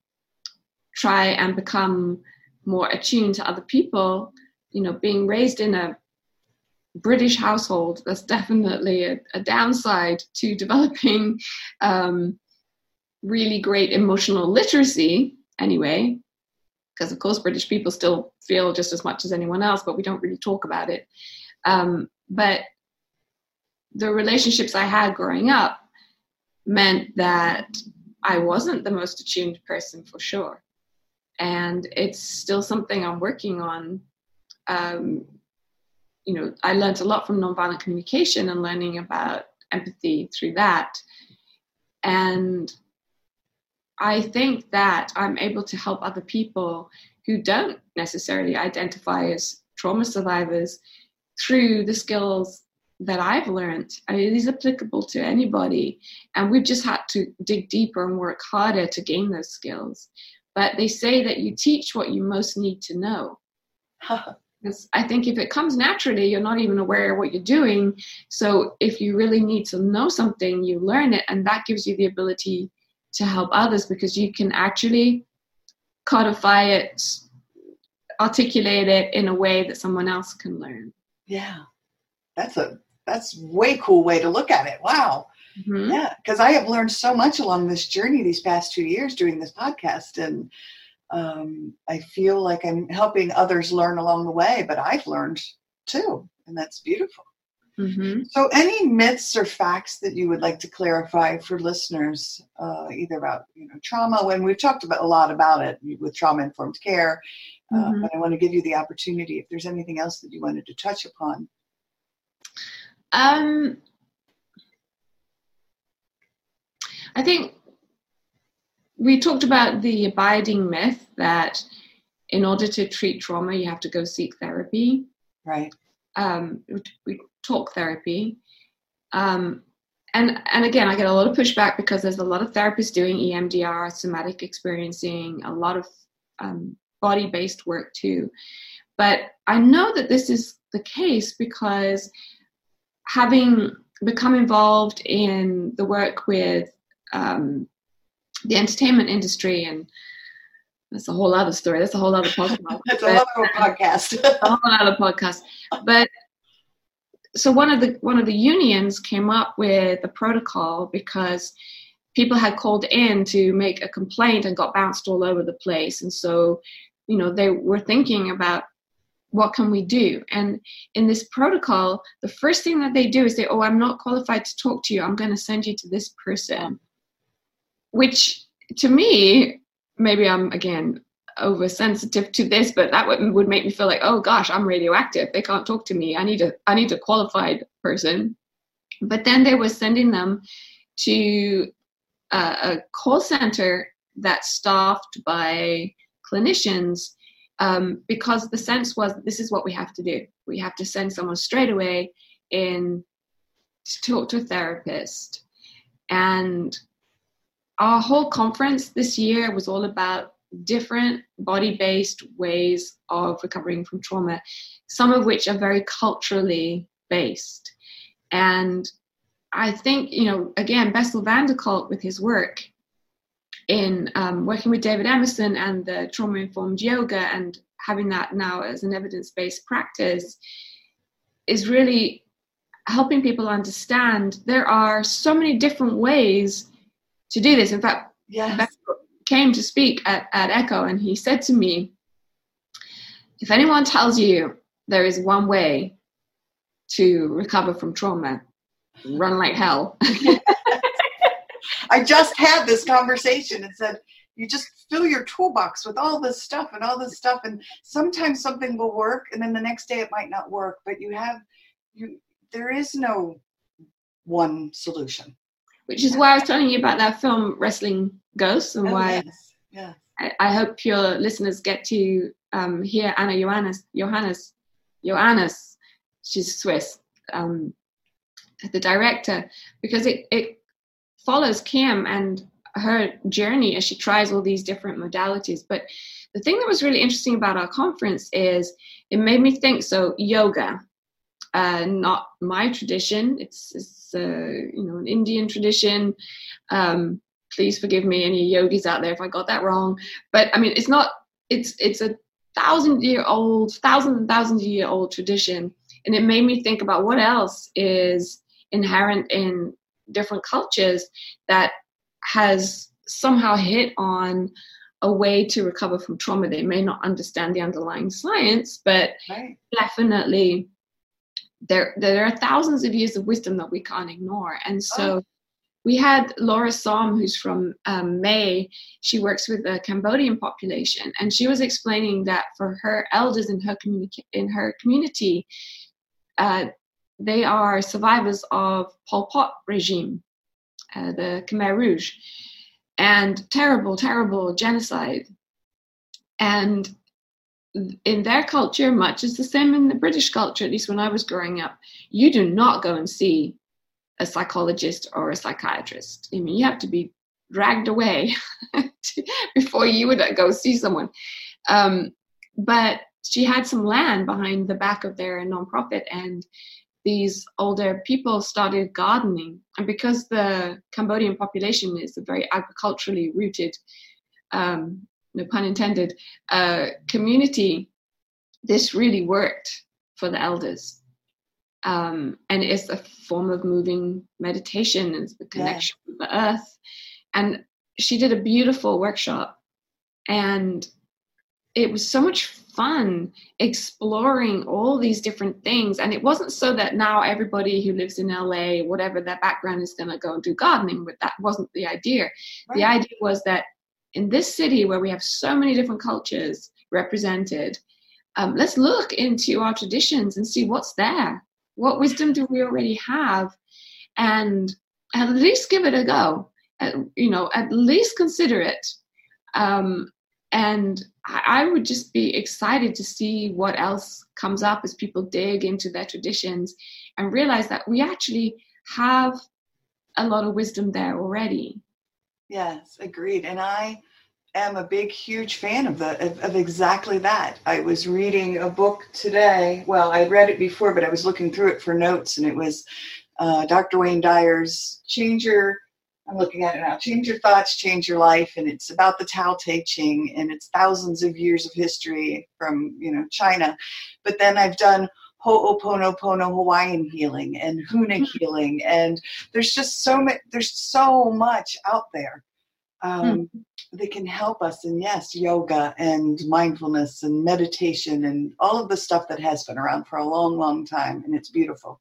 try and become more attuned to other people. You know, being raised in a British household, that's definitely a, a downside to developing um, really great emotional literacy, anyway, because of course British people still feel just as much as anyone else, but we don't really talk about it. Um, but the relationships I had growing up meant that I wasn't the most attuned person for sure. And it's still something I'm working on um, you know, I learned a lot from nonviolent communication and learning about empathy through that. And I think that I'm able to help other people who don't necessarily identify as trauma survivors through the skills that I've learned. I mean, it is applicable to anybody, and we've just had to dig deeper and work harder to gain those skills. But they say that you teach what you most need to know. Because I think if it comes naturally, you're not even aware of what you're doing. So if you really need to know something, you learn it, and that gives you the ability to help others because you can actually codify it, articulate it in a way that someone else can learn. Yeah, that's a that's way cool way to look at it. Wow. Mm-hmm. Yeah, because I have learned so much along this journey these past two years doing this podcast, and um, I feel like I'm helping others learn along the way, but I've learned too, and that's beautiful. Mm-hmm. So, any myths or facts that you would like to clarify for listeners, uh, either about you know trauma? When we've talked about a lot about it with trauma informed care, uh, mm-hmm. but I want to give you the opportunity if there's anything else that you wanted to touch upon. Um, I think we talked about the abiding myth that in order to treat trauma, you have to go seek therapy. Right. Um, we talk therapy. Um, and, and again, I get a lot of pushback because there's a lot of therapists doing EMDR, somatic experiencing, a lot of um, body based work too. But I know that this is the case because having become involved in the work with um, the entertainment industry and that's a whole other story. That's a whole other podcast. that's a whole other podcast. a whole other podcast. But so one of the one of the unions came up with a protocol because people had called in to make a complaint and got bounced all over the place, and so you know they were thinking about what can we do and in this protocol the first thing that they do is say oh i'm not qualified to talk to you i'm going to send you to this person which to me, maybe I'm again oversensitive to this, but that would, would make me feel like, oh gosh, I'm radioactive. They can't talk to me. I need a I need a qualified person. But then they were sending them to a, a call center that's staffed by clinicians um, because the sense was this is what we have to do. We have to send someone straight away in to talk to a therapist. And our whole conference this year was all about different body based ways of recovering from trauma, some of which are very culturally based. And I think, you know, again, Bessel van der Kolk with his work in um, working with David Emerson and the trauma informed yoga and having that now as an evidence based practice is really helping people understand there are so many different ways to do this. In fact, yes. came to speak at, at Echo and he said to me, if anyone tells you there is one way to recover from trauma, run like hell. I just had this conversation and said, you just fill your toolbox with all this stuff and all this stuff and sometimes something will work and then the next day it might not work but you have you there is no one solution which is why I was telling you about that film Wrestling Ghosts and oh, why yes. yeah. I, I, hope your listeners get to um, hear Anna Johannes, Johannes, Johannes, she's Swiss, um, the director, because it, it follows Kim and her journey as she tries all these different modalities. But the thing that was really interesting about our conference is it made me think so yoga uh, not my tradition. It's, it's uh, you know an Indian tradition. Um, please forgive me, any yogis out there, if I got that wrong. But I mean, it's not. It's it's a thousand year old, thousands and thousands year old tradition, and it made me think about what else is inherent in different cultures that has somehow hit on a way to recover from trauma. They may not understand the underlying science, but right. definitely there there are thousands of years of wisdom that we can't ignore. And so oh. we had laura som who's from um, may. She works with the cambodian population and she was explaining that for her elders in her community in her community uh, they are survivors of pol pot regime uh, the khmer rouge and terrible terrible genocide. And in their culture, much is the same in the British culture, at least when I was growing up, you do not go and see a psychologist or a psychiatrist. I mean, you have to be dragged away before you would go see someone. Um, but she had some land behind the back of their nonprofit, and these older people started gardening. And because the Cambodian population is a very agriculturally rooted um, no pun intended, uh, community, this really worked for the elders. Um, and it's a form of moving meditation and the connection yeah. with the earth. And she did a beautiful workshop, and it was so much fun exploring all these different things. And it wasn't so that now everybody who lives in LA, whatever their background, is going to go and do gardening, but that wasn't the idea. Right. The idea was that in this city where we have so many different cultures represented, um, let's look into our traditions and see what's there. What wisdom do we already have? And at least give it a go. At, you know, at least consider it. Um, and I, I would just be excited to see what else comes up as people dig into their traditions and realize that we actually have a lot of wisdom there already. Yes, agreed. And I am a big, huge fan of the of, of, exactly that. I was reading a book today. Well, I'd read it before, but I was looking through it for notes, and it was uh, Dr. Wayne Dyer's "Change Your." I'm looking at it now. Change your thoughts, change your life, and it's about the Tao Te Ching, and it's thousands of years of history from you know China. But then I've done Ho'oponopono Hawaiian healing and Huna mm-hmm. healing, and there's just so much. There's so much out there um, mm. that can help us. And yes, yoga and mindfulness and meditation and all of the stuff that has been around for a long, long time, and it's beautiful.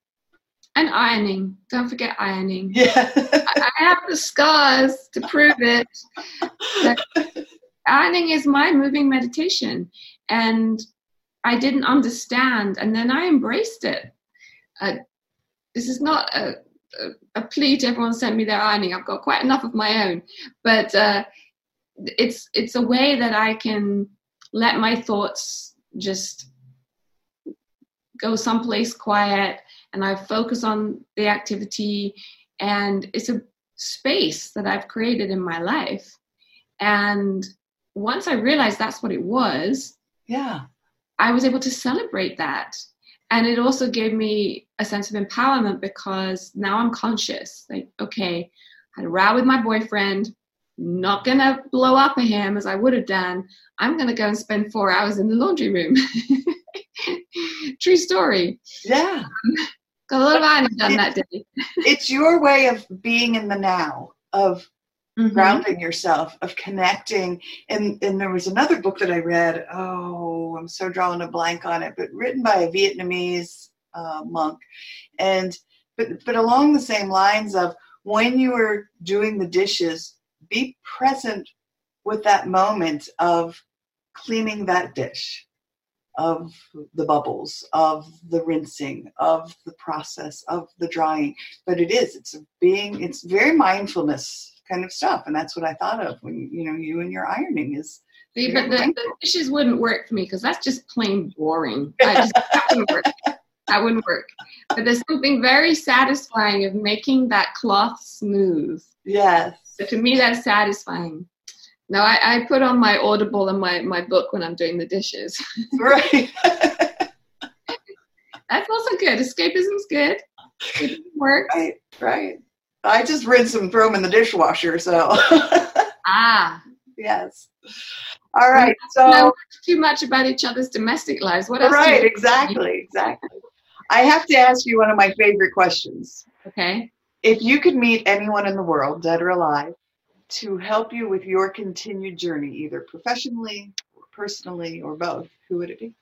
And ironing. Don't forget ironing. Yeah. I have the scars to prove it. ironing is my moving meditation. And I didn't understand, and then I embraced it. Uh, this is not a, a, a, plea to everyone send me their ironing. I've got quite enough of my own, but uh, it's it's a way that I can let my thoughts just go someplace quiet, and I focus on the activity, and it's a space that I've created in my life. And once I realized that's what it was, yeah, I was able to celebrate that. And it also gave me a sense of empowerment because now I'm conscious. Like, okay, I had a row with my boyfriend, not gonna blow up at him as I would have done. I'm gonna go and spend four hours in the laundry room. True story. Yeah. Got a lot of ironing done that day. it's your way of being in the now, of mm-hmm. grounding yourself, of connecting. And and there was another book that I read. Oh, I'm so drawing a blank on it, but written by a Vietnamese uh, monk, and but but along the same lines of when you are doing the dishes, be present with that moment of cleaning that dish of the bubbles, of the rinsing, of the process, of the drying. But it is, it's being, it's very mindfulness kind of stuff. And that's what I thought of when, you know, you and your ironing is. See, but the, the, dishes wouldn't work for me because that's just plain boring. I just, that wouldn't work. That wouldn't work. But there's something very satisfying of making that cloth smooth. Yes. So to me, that's satisfying. Now I, I put on my Audible and my, my book when I'm doing the dishes. right. That's also good. Escapism's good. It works. Right, right. I just rinse them, throw them in the dishwasher. So. ah. Yes. All right. So know too much about each other's domestic lives. What else? Right. Exactly. Exactly. I have to ask you one of my favorite questions. Okay. If you could meet anyone in the world, dead or alive, to help you with your continued journey, either professionally, or personally, or both, who would it be?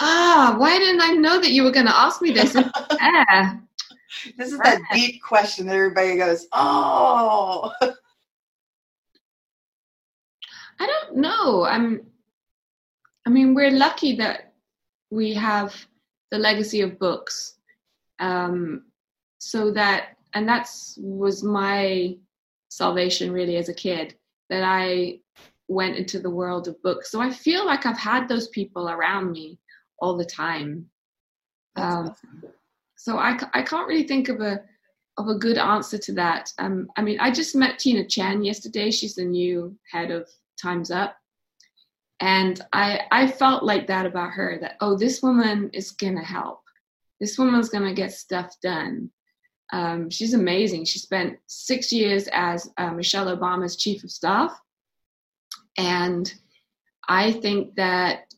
Ah, why didn't I know that you were going to ask me this? yeah. This is that deep question that everybody goes, oh. I don't know. I'm. I mean, we're lucky that we have the legacy of books, um, so that and that's was my salvation really as a kid that I went into the world of books. So I feel like I've had those people around me all the time. Um, so I, I can't really think of a of a good answer to that. Um, I mean, I just met Tina Tchen yesterday. She's the new head of Times Up, and I I felt like that about her. That oh, this woman is gonna help. This woman's gonna get stuff done. Um, she's amazing. She spent six years as uh, Michelle Obama's chief of staff. And I think that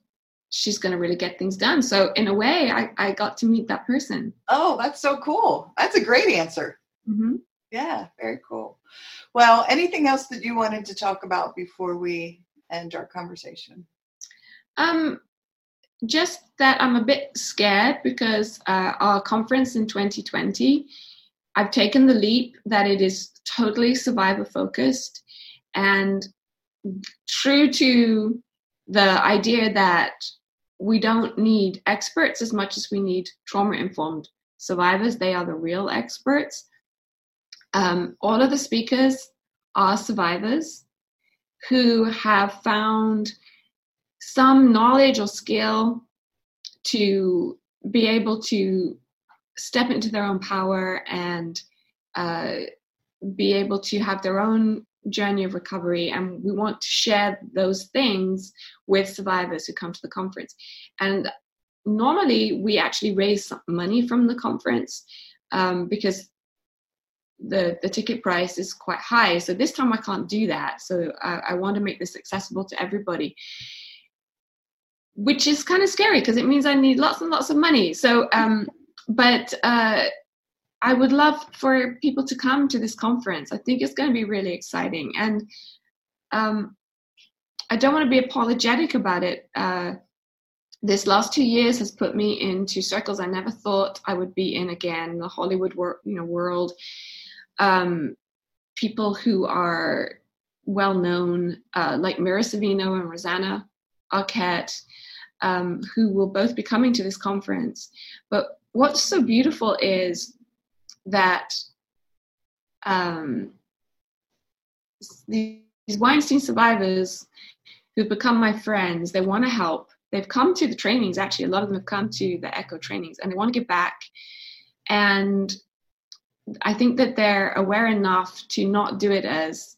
she's going to really get things done. So, in a way, I, I got to meet that person. Oh, that's so cool. That's a great answer. Mm-hmm. Yeah, very cool. Well, anything else that you wanted to talk about before we end our conversation? Um, just that I'm a bit scared because uh, our conference in 2020 I've taken the leap that it is totally survivor focused and true to the idea that we don't need experts as much as we need trauma informed survivors. They are the real experts. Um, all of the speakers are survivors who have found some knowledge or skill to be able to step into their own power and uh, be able to have their own journey of recovery and we want to share those things with survivors who come to the conference. And normally we actually raise money from the conference um, because the the ticket price is quite high. So this time i can't do that. So i, I want to make this accessible to everybody which is kind of scary because it means i need lots and lots of money. So um, but uh, I would love for people to come to this conference. I think it's going to be really exciting, and um, I don't want to be apologetic about it. Uh, this last two years has put me into circles I never thought I would be in again. The Hollywood wor- you know world, um, people who are well known, uh, like Mira Sorvino and Rosanna Arquette, um, who will both be coming to this conference. But what's so beautiful is that um, these Weinstein survivors who've become my friends, they want to help. They've come to the trainings, actually, a lot of them have come to the ECHO trainings and they want to give back. And I think that they're aware enough to not do it as,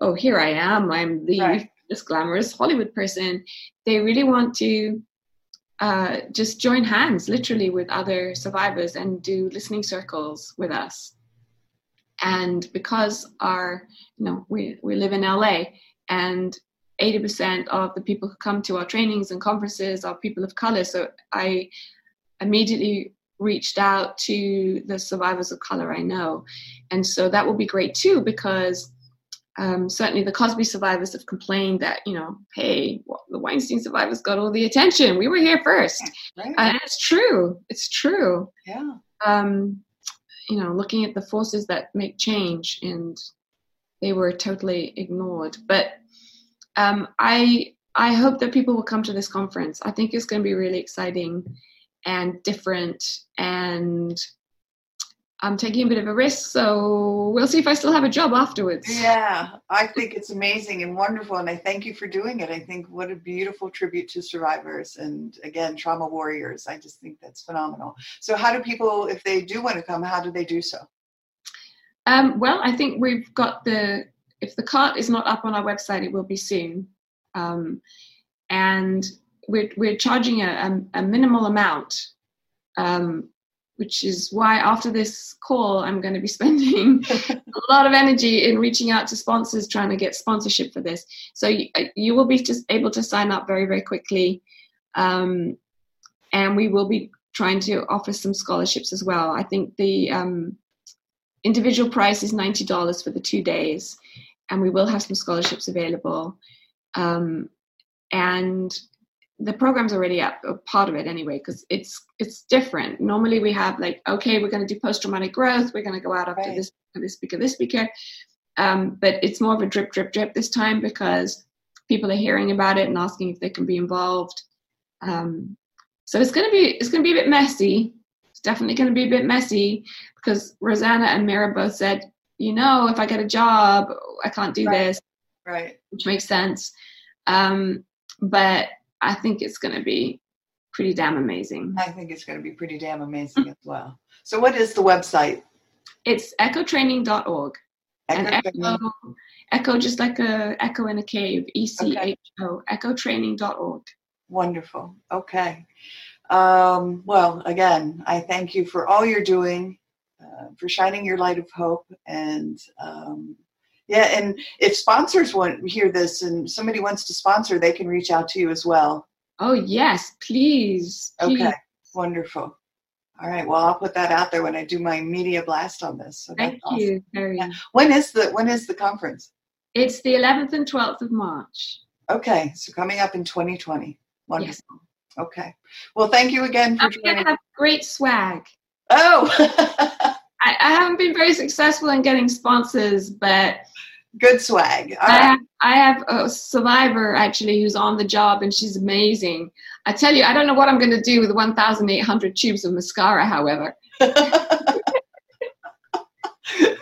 oh, here I am, I'm the right. this glamorous Hollywood person. They really want to uh, just join hands, literally, with other survivors and do listening circles with us. And because our, you know, we we live in LA, and 80% of the people who come to our trainings and conferences are people of color. So I immediately reached out to the survivors of color I know. And so that will be great too, because um, certainly the Cosby survivors have complained that, you know, hey, well, the Weinstein survivors got all the attention. We were here first. Right. And it's true. It's true. Yeah. Um, you know, looking at the forces that make change and they were totally ignored. But um, I I hope that people will come to this conference. I think it's going to be really exciting and different and I'm taking a bit of a risk, so we'll see if I still have a job afterwards. Yeah, I think it's amazing and wonderful, and I thank you for doing it. I think what a beautiful tribute to survivors and again, trauma warriors. I just think that's phenomenal. So, how do people, if they do want to come, how do they do so? Um, well, I think we've got the, if the cart is not up on our website, it will be soon. Um, and we're, we're charging a, a, a minimal amount, um, which is why after this call, I'm going to be spending a lot of energy in reaching out to sponsors, trying to get sponsorship for this. So you, you will be just able to sign up very, very quickly. Um, and we will be trying to offer some scholarships as well. I think the um, individual price is $90 for the two days, and we will have some scholarships available. Um, and the program's already up a part of it anyway because it's it's different. Normally we have like okay we're going to do post-traumatic growth we're going to go out after right. this this speaker this speaker um, but it's more of a drip drip drip this time because people are hearing about it and asking if they can be involved. Um, so it's going to be it's going to be a bit messy. It's definitely going to be a bit messy because rosanna and mira both said you know if i get a job i can't do right. this right. which makes sense. Um, but I think it's going to be pretty damn amazing. I think it's going to be pretty damn amazing as well. So, what is the website? It's echotraining.org. Echo and echo, echo, just like a echo in a cave, E C H O, echotraining.org. Wonderful. Okay. Um, well, again, I thank you for all you're doing, uh, for shining your light of hope, and um, yeah, and if sponsors want hear this and somebody wants to sponsor, they can reach out to you as well. Oh yes, please. please. Okay, wonderful. All right. Well, I'll put that out there when I do my media blast on this. So Thank awesome. you, Very. Yeah. When is the when is the conference? It's the 11th and 12th of March. Okay, so coming up in 2020. Wonderful. Yes. Okay. Well, thank you again for I'm joining. have great swag. Oh. I, I haven't been very successful in getting sponsors, but good swag. I, have, I have a survivor actually who's on the job and she's amazing. I tell you, I don't know what I'm going to do with 1,800 tubes of mascara, however.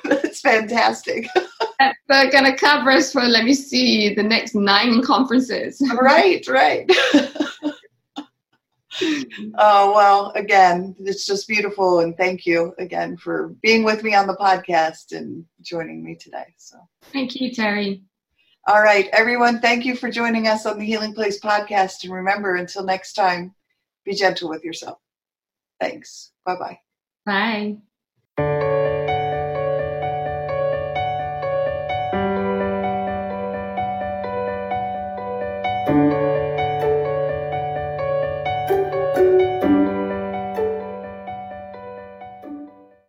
That's fantastic. They're going to cover us for, let me see, the next nine conferences. right, right. oh, well, again, it's just beautiful. And thank you again for being with me on the podcast and joining me today. So thank you, Terry. All right, everyone, thank you for joining us on the Healing Place podcast. And remember, until next time, be gentle with yourself. Thanks. Bye-bye. Bye.